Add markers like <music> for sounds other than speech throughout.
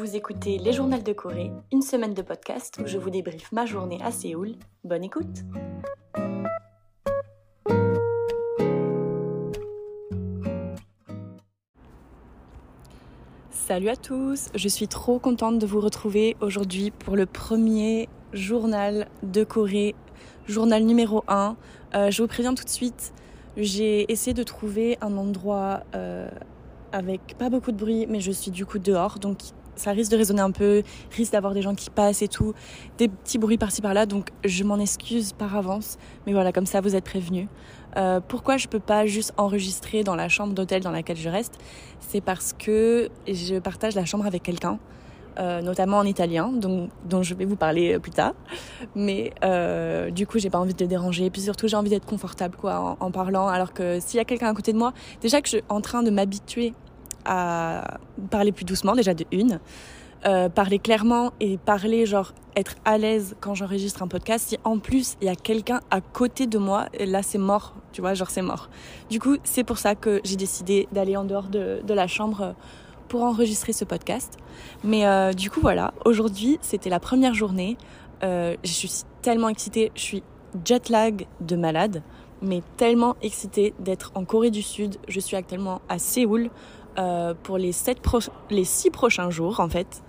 Vous écoutez Les Journaux de Corée, une semaine de podcast où je vous débriefe ma journée à Séoul. Bonne écoute Salut à tous, je suis trop contente de vous retrouver aujourd'hui pour le premier journal de Corée, journal numéro 1. Euh, je vous préviens tout de suite, j'ai essayé de trouver un endroit euh, avec pas beaucoup de bruit, mais je suis du coup dehors, donc ça risque de résonner un peu, risque d'avoir des gens qui passent et tout, des petits bruits par-ci par-là, donc je m'en excuse par avance, mais voilà, comme ça vous êtes prévenus. Euh, pourquoi je peux pas juste enregistrer dans la chambre d'hôtel dans laquelle je reste? C'est parce que je partage la chambre avec quelqu'un. Euh, notamment en italien, dont je vais vous parler plus tard. Mais euh, du coup, j'ai pas envie de le déranger. Et puis surtout, j'ai envie d'être confortable quoi, en parlant. Alors que s'il y a quelqu'un à côté de moi, déjà que je suis en train de m'habituer à parler plus doucement, déjà de une. Euh, parler clairement et parler genre être à l'aise quand j'enregistre un podcast. Si en plus il y a quelqu'un à côté de moi là c'est mort tu vois genre c'est mort. Du coup c'est pour ça que j'ai décidé d'aller en dehors de, la chambre pour enregistrer ce podcast. Mais euh, du coup voilà. Aujourd'hui c'était la première journée. Euh, je suis tellement excitée. Je suis jet lag de malade mais tellement excitée d'être en Corée du Sud. Je suis actuellement à Séoul euh, pour les, sept les six prochains jours en fait.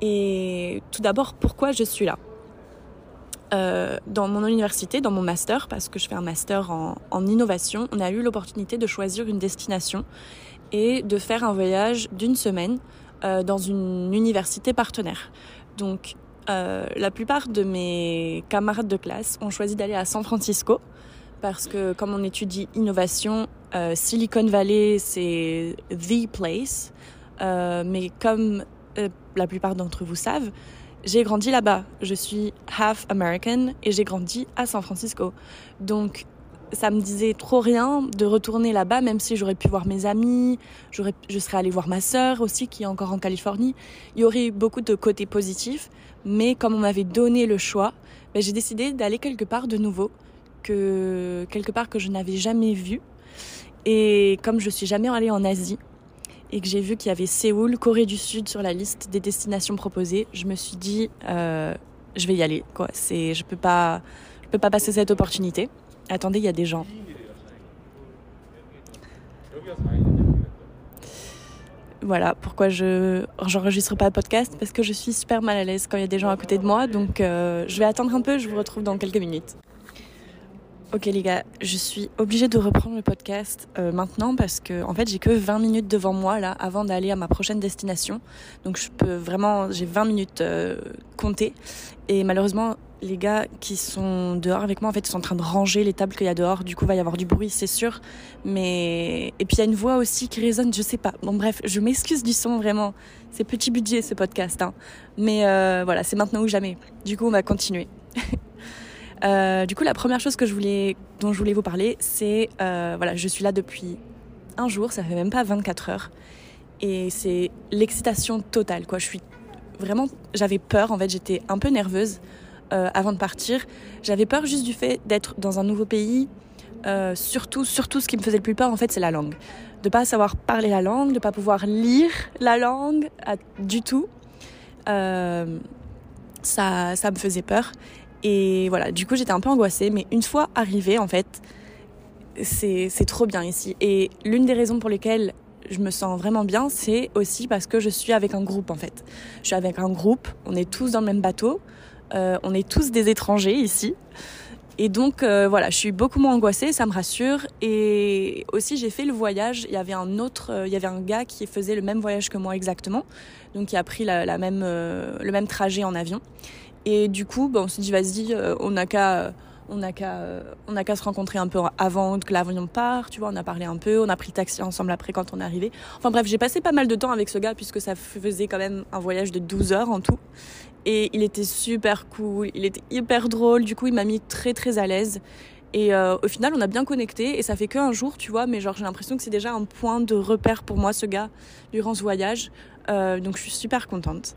Et tout d'abord, pourquoi je suis là? Euh, Dans mon université, dans mon master, parce que je fais un master en, innovation, on a eu l'opportunité de choisir une destination et de faire un voyage d'une semaine euh, dans une université partenaire. Donc, la plupart de mes camarades de classe ont choisi d'aller à San Francisco parce que comme on étudie innovation, euh, Silicon Valley c'est the place. Euh, mais comme euh, la plupart d'entre vous savent, j'ai grandi là-bas. Je suis half American et j'ai grandi à San Francisco. Donc ça me disait trop rien de retourner là-bas, même si j'aurais pu voir mes amis, je serais allée voir ma sœur aussi qui est encore en Californie. Il y aurait eu beaucoup de côtés positifs, mais comme on m'avait donné le choix, ben, j'ai décidé d'aller quelque part de nouveau que quelque part que je n'avais jamais vu. Et comme je suis jamais allée en Asie et que j'ai vu qu'il y avait Séoul, Corée du Sud sur la liste des destinations proposées, je me suis dit euh, je vais y aller. Quoi, c'est je peux peux pas passer cette opportunité. Attendez, il y a des gens. Voilà pourquoi je j'enregistre pas de podcast parce que je suis super mal à l'aise quand il y a des gens à côté de moi. Donc euh, je vais attendre un peu. Je vous retrouve dans quelques minutes. Ok les gars, je suis obligée de reprendre le podcast euh, maintenant parce que en fait j'ai que 20 minutes devant moi là avant d'aller à ma prochaine destination. Donc je peux vraiment, j'ai 20 minutes euh, comptées et malheureusement les gars qui sont dehors avec moi en fait ils sont en train de ranger les tables qu'il y a dehors. Du coup il va y avoir du bruit c'est sûr. Mais et puis il y a une voix aussi qui résonne, je sais pas. Bon bref, je m'excuse du son vraiment. C'est petit budget ce podcast. Hein. Mais euh, voilà, c'est maintenant ou jamais. Du coup on va continuer. <laughs> Euh, du coup, la première chose dont je voulais vous parler, c'est euh, voilà, je suis là depuis un jour, ça fait même pas 24 heures, et c'est l'excitation totale. Quoi, je suis vraiment, j'avais peur. En fait, j'étais un peu nerveuse euh, avant de partir. J'avais peur juste du fait d'être dans un nouveau pays. Euh, surtout, surtout, ce qui me faisait le plus peur, en fait, c'est la langue. De pas savoir parler la langue, de pas pouvoir lire la langue du tout. Ça, ça me faisait peur. Et voilà, du coup, j'étais un peu angoissée, mais une fois arrivée, en fait, c'est trop bien ici. Et l'une des raisons pour lesquelles je me sens vraiment bien, c'est aussi parce que je suis avec un groupe, en fait. Je suis avec un groupe, on est tous dans le même bateau, euh, on est tous des étrangers ici. Et donc euh, voilà, je suis beaucoup moins angoissée, ça me rassure. Et aussi j'ai fait le voyage. Il y avait un autre, euh, il y avait un gars qui faisait le même voyage que moi exactement, donc qui a pris la, même, le même trajet en avion. Et du coup, bah, on s'est dit, vas-y, euh, on n'a qu'à on n'a qu'à se rencontrer un peu avant que l'avion parte, tu vois, on a parlé un peu, on a pris taxi ensemble après quand on est arrivé. Enfin bref, j'ai passé pas mal de temps avec ce gars puisque ça faisait quand même un voyage de 12 heures en tout. Et il était super cool, il était hyper drôle, du coup il m'a mis très très à l'aise. Et euh, au final, on a bien connecté et ça fait qu'un jour, tu vois, mais genre j'ai l'impression que c'est déjà un point de repère pour moi, ce gars, durant ce voyage. Euh, donc je suis super contente.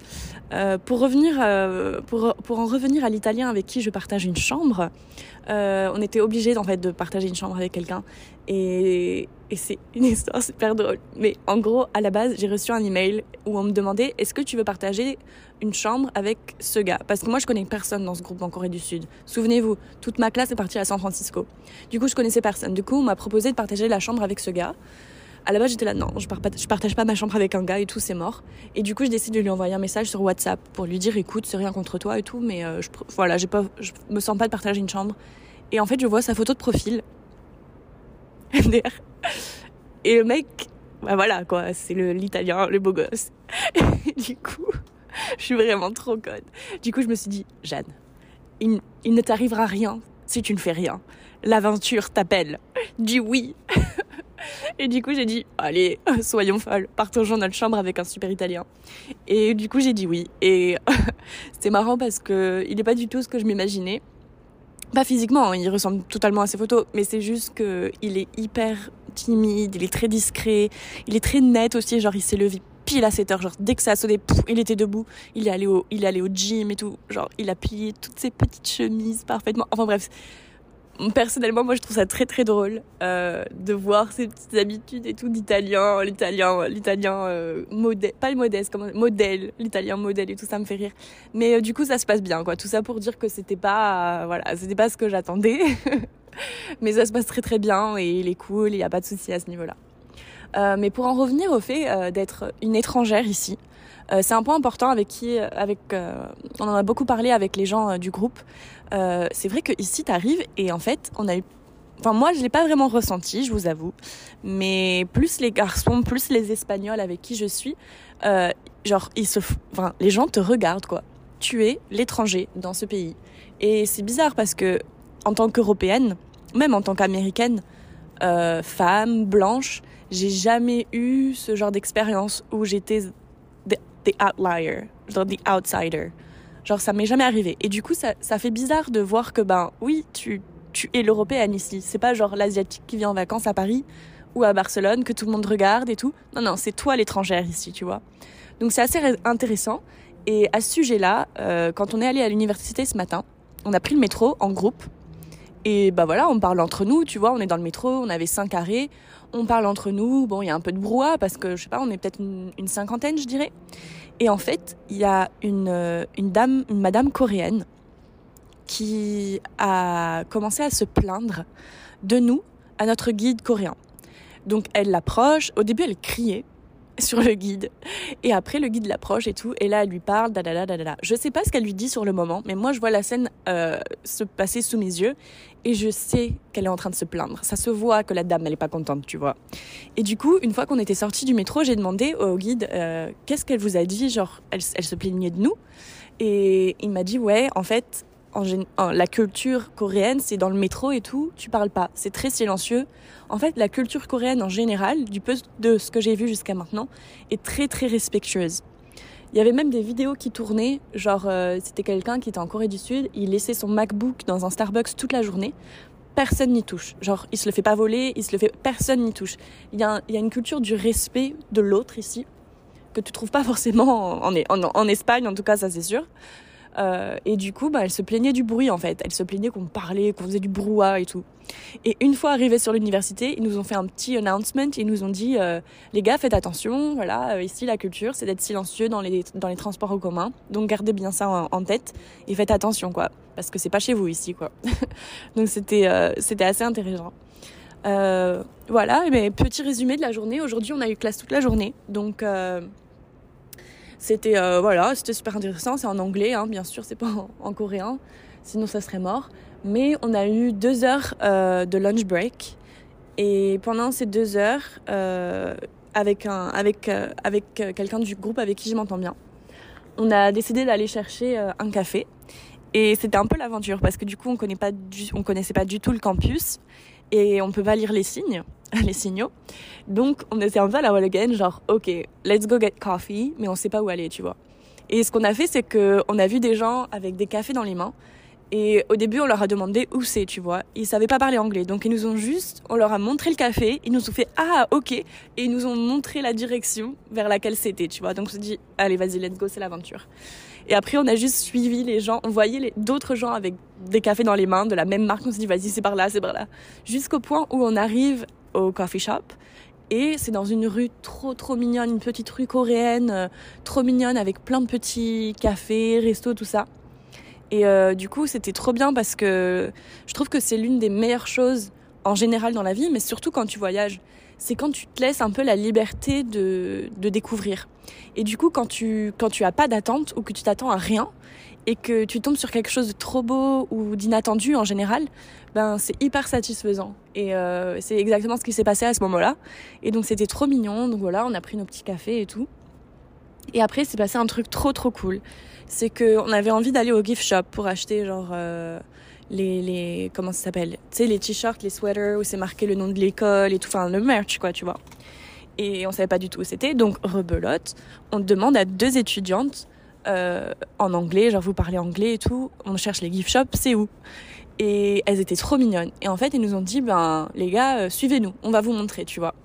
Euh, pour, revenir, euh, pour, pour en revenir à l'italien avec qui je partage une chambre, on était obligé en fait de partager une chambre avec quelqu'un Et, et c'est une histoire super drôle. Mais en gros, à la base, j'ai reçu un email où on me demandait est-ce que tu veux partager une chambre avec ce gars? Parce que moi, je connais personne dans ce groupe en Corée du Sud. Souvenez-vous, toute ma classe est partie à San Francisco. Du coup, je connaissais personne. Du coup, on m'a proposé de partager la chambre avec ce gars. À la base, j'étais là, non, je, partage pas ma chambre avec un gars et tout, c'est mort. Et du coup, je décide de lui envoyer un message sur WhatsApp pour lui dire, écoute, c'est rien contre toi et tout, mais euh, je, voilà, j'ai pas, je me sens pas de partager une chambre. Et en fait, je vois sa photo de profil. <laughs> et le mec, bah voilà quoi, c'est l'italien, le, beau gosse. Et <laughs> du coup, je suis vraiment trop conne. Du coup, je me suis dit, Jeanne, il, il ne t'arrivera rien si tu ne fais rien. L'aventure t'appelle. Dis oui. <laughs> Et du coup, j'ai dit, allez, <laughs> soyons folles, partageons notre chambre avec un super italien. Et du coup, j'ai dit oui. Et <laughs> c'est marrant parce que il n'est pas du tout ce que je m'imaginais. Pas physiquement, hein, il ressemble totalement à ses photos, mais c'est juste que il est hyper timide, il est très discret, il est très net aussi, genre il s'est levé pile à 7 heures, genre dès que ça a sonné, il était debout, il est allé au, il est allé au gym et tout, genre il a plié toutes ses petites chemises parfaitement. Enfin bref, personnellement, moi, je trouve ça très très drôle euh, de voir ces petites habitudes et tout d'italien, l'italien, l'italien euh, modèle, pas le modeste, comme modèle, l'italien modèle et tout ça me fait rire. Mais euh, du coup, ça se passe bien, quoi. Tout ça pour dire que c'était pas, voilà, c'était pas ce que j'attendais, <laughs> mais ça se passe très très bien et il est cool, il y a pas de souci à ce niveau-là. mais pour en revenir au fait d'être une étrangère ici, c'est un point important avec qui, avec, euh, on en a beaucoup parlé avec les gens euh, du groupe. c'est vrai que ici t'arrives et en fait, on a eu Enfin, moi, je l'ai pas vraiment ressenti, je vous avoue. Mais plus les garçons, plus les Espagnols avec qui je suis, genre, ils se, enfin, les gens te regardent, quoi. Tu es l'étranger dans ce pays. Et c'est bizarre parce que, en tant qu'Européenne, même en tant qu'Américaine, femme, blanche, j'ai jamais eu ce genre d'expérience où j'étais the outlier, genre the outsider. Genre ça m'est jamais arrivé. Et du coup ça, ça fait bizarre de voir que ben oui tu tu es l'européenne ici. C'est pas genre l'asiatique qui vient en vacances à Paris ou à Barcelone que tout le monde regarde et tout. Non non c'est toi l'étrangère ici tu vois. Donc c'est assez intéressant. Et à ce sujet-là, euh, quand on est allé à l'université ce matin, on a pris le métro en groupe. Et bah voilà, on parle entre nous, tu vois, on est dans le métro, on avait cinq carrés, on parle entre nous, bon, il y a un peu de brouhaha parce que, je sais pas, on est peut-être une, cinquantaine, je dirais. Et en fait, il y a une, euh, une dame, une madame coréenne qui a commencé à se plaindre de nous à notre guide coréen. Donc elle l'approche, au début elle criait, <laughs> sur le guide. Et après, le guide l'approche et tout. Et là, elle lui parle, da da da Je sais pas ce qu'elle lui dit sur le moment, mais moi, je vois la scène euh, se passer sous mes yeux et je sais qu'elle est en train de se plaindre. Ça se voit que la dame, elle est pas contente, tu vois. Et du coup, une fois qu'on était sorti du métro, j'ai demandé au guide euh, qu'est-ce qu'elle vous a dit. Genre, elle, elle se plaignait de nous. Et il m'a dit, ouais, en fait, en, la culture coréenne, c'est dans le métro et tout, tu parles pas, c'est très silencieux. En fait, la culture coréenne en général, du peu de ce que j'ai vu jusqu'à maintenant, est très très respectueuse. Il y avait même des vidéos qui tournaient, genre euh, c'était quelqu'un qui était en Corée du Sud, il laissait son MacBook dans un Starbucks toute la journée, personne n'y touche. Genre, il se le fait pas voler, il se le fait, personne n'y touche. Il y, a, une culture du respect de l'autre ici que tu trouves pas forcément en, en, en Espagne, en tout cas ça c'est sûr. Euh, et du coup, bah, elle se plaignait du bruit en fait. Elle se plaignait qu'on parlait, qu'on faisait du brouhaha et tout. Et une fois arrivés sur l'université, ils nous ont fait un petit announcement. Ils nous ont dit euh, les gars, faites attention. Voilà, euh, ici la culture, c'est d'être silencieux dans les dans les transports en commun. Donc gardez bien ça en, tête et faites attention quoi, parce que c'est pas chez vous ici quoi. <laughs> Donc c'était c'était assez intéressant. voilà, mais petit résumé de la journée. Aujourd'hui, on a eu classe toute la journée, donc c'était euh, voilà, c'était super intéressant. C'est en anglais, hein, bien sûr, c'est pas en, coréen, sinon ça serait mort. Mais on a eu deux heures euh, de lunch break et pendant ces deux heures, euh, avec un, avec avec quelqu'un du groupe avec qui je m'entends bien, on a décidé d'aller chercher un café. Et c'était un peu l'aventure parce que du coup on connaît pas on connaissait pas du tout le campus et on peut pas lire les signes. <laughs> les signaux. Donc, on était un peu à la wall again, genre, ok, let's go get coffee, mais on sait pas où aller, tu vois. Et ce qu'on a fait, c'est que on a vu des gens avec des cafés dans les mains. Et au début, on leur a demandé où c'est, tu vois. Ils savaient pas parler anglais. Donc, ils nous ont juste, on leur a montré le café. Ils nous ont fait, ah, ok. Et ils nous ont montré la direction vers laquelle c'était, tu vois. Donc, on s'est dit, allez, vas-y, let's go, c'est l'aventure. Et après, on a juste suivi les gens. On voyait d'autres gens avec des cafés dans les mains de la même marque. On s'est dit, vas-y, c'est par là, c'est par là. Jusqu'au point où on arrive au coffee shop. Et c'est dans une rue trop trop mignonne, une petite rue coréenne, euh, trop mignonne avec plein de petits cafés, restos, tout ça. Et euh, du coup, c'était trop bien parce que je trouve que c'est l'une des meilleures choses en général dans la vie, mais surtout quand tu voyages. C'est quand tu te laisses un peu la liberté de, de découvrir. Et du coup, quand tu, quand tu as pas d'attente ou que tu t'attends à rien et que tu tombes sur quelque chose de trop beau ou d'inattendu en général, ben c'est hyper satisfaisant. Et euh, c'est exactement ce qui s'est passé à ce moment-là. Et donc c'était trop mignon. Donc voilà, on a pris nos petits cafés et tout. Et après, c'est passé un truc trop trop cool. C'est qu'on avait envie d'aller au gift shop pour acheter genre euh, les, les comment ça s'appelle? Tu sais les t-shirts, les sweaters où c'est marqué le nom de l'école et tout, enfin le merch quoi, tu vois. Et on savait pas du tout où c'était, donc rebelote. On demande à deux étudiantes euh, en anglais, genre vous parlez anglais et tout. On cherche les gift shops, c'est où? Et elles étaient trop mignonnes. Et en fait, ils nous ont dit, ben les gars, euh, suivez-nous, on va vous montrer, tu vois.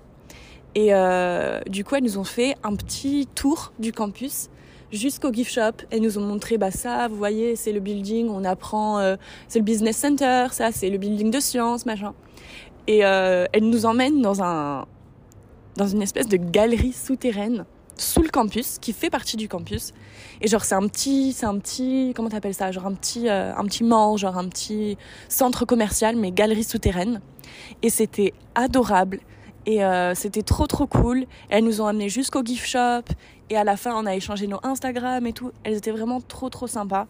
Et euh, du coup, elles nous ont fait un petit tour du campus jusqu'au gift shop. Elles nous ont montré, bah ça, vous voyez, c'est le building, on apprend, c'est le business center, ça, c'est le building de sciences, machin. Et elles nous emmènent dans un, dans une espèce de galerie souterraine sous le campus, qui fait partie du campus. Et genre, c'est un petit, c'est un petit, comment t'appelles ça? Genre un petit, euh, un petit mall, genre un petit centre commercial, mais galerie souterraine. Et c'était adorable. Et euh, c'était trop trop cool. Elles nous ont amenés jusqu'au gift shop. Et à la fin, on a échangé nos Instagram et tout. Elles étaient vraiment trop trop sympas.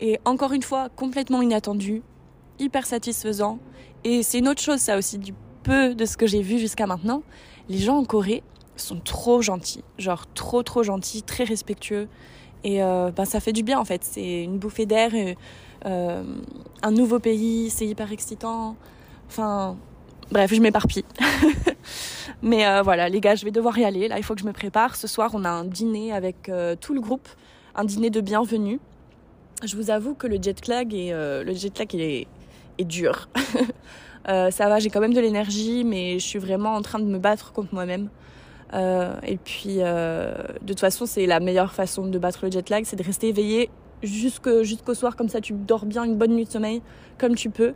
Et encore une fois, complètement inattendu, hyper satisfaisant. Et c'est une autre chose, ça aussi, du peu de ce que j'ai vu jusqu'à maintenant. Les gens en Corée sont trop gentils. Genre trop trop gentils, très respectueux. Et euh, ben, ça fait du bien en fait. C'est une bouffée d'air, euh, un nouveau pays, c'est hyper excitant. Enfin, bref, je m'éparpille. <laughs> Mais euh, voilà, les gars, je vais devoir y aller. Là, il faut que je me prépare. Ce soir, on a un dîner avec euh, tout le groupe, un dîner de bienvenue. Je vous avoue que le jet lag est, euh, le jet est, est dur. <laughs> Euh, ça va, j'ai quand même de l'énergie, mais je suis vraiment en train de me battre contre moi-même. Euh, et puis, euh, de toute façon, c'est la meilleure façon de battre le jet lag, c'est de rester éveillé jusqu'au soir, comme ça tu dors bien une bonne nuit de sommeil, comme tu peux,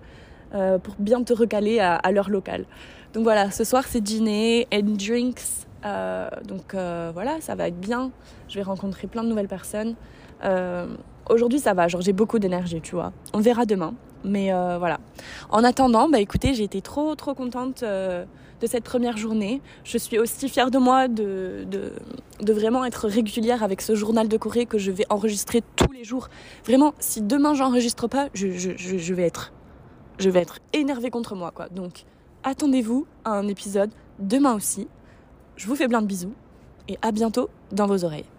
pour bien te recaler à, à l'heure locale. Donc voilà, ce soir c'est dîner and drinks. Donc voilà, ça va être bien. Je vais rencontrer plein de nouvelles personnes. Aujourd'hui, ça va, genre j'ai beaucoup d'énergie, tu vois. On verra demain. Mais euh, voilà. En attendant, bah écoutez, j'ai été trop trop contente euh, de cette première journée. Je suis aussi fière de moi de, de, vraiment être régulière avec ce journal de Corée que je vais enregistrer tous les jours. Vraiment, si demain j'enregistre pas, je, je, je, je vais être je vais être énervée contre moi quoi. Donc attendez-vous à un épisode demain aussi. Je vous fais plein de bisous et à bientôt dans vos oreilles.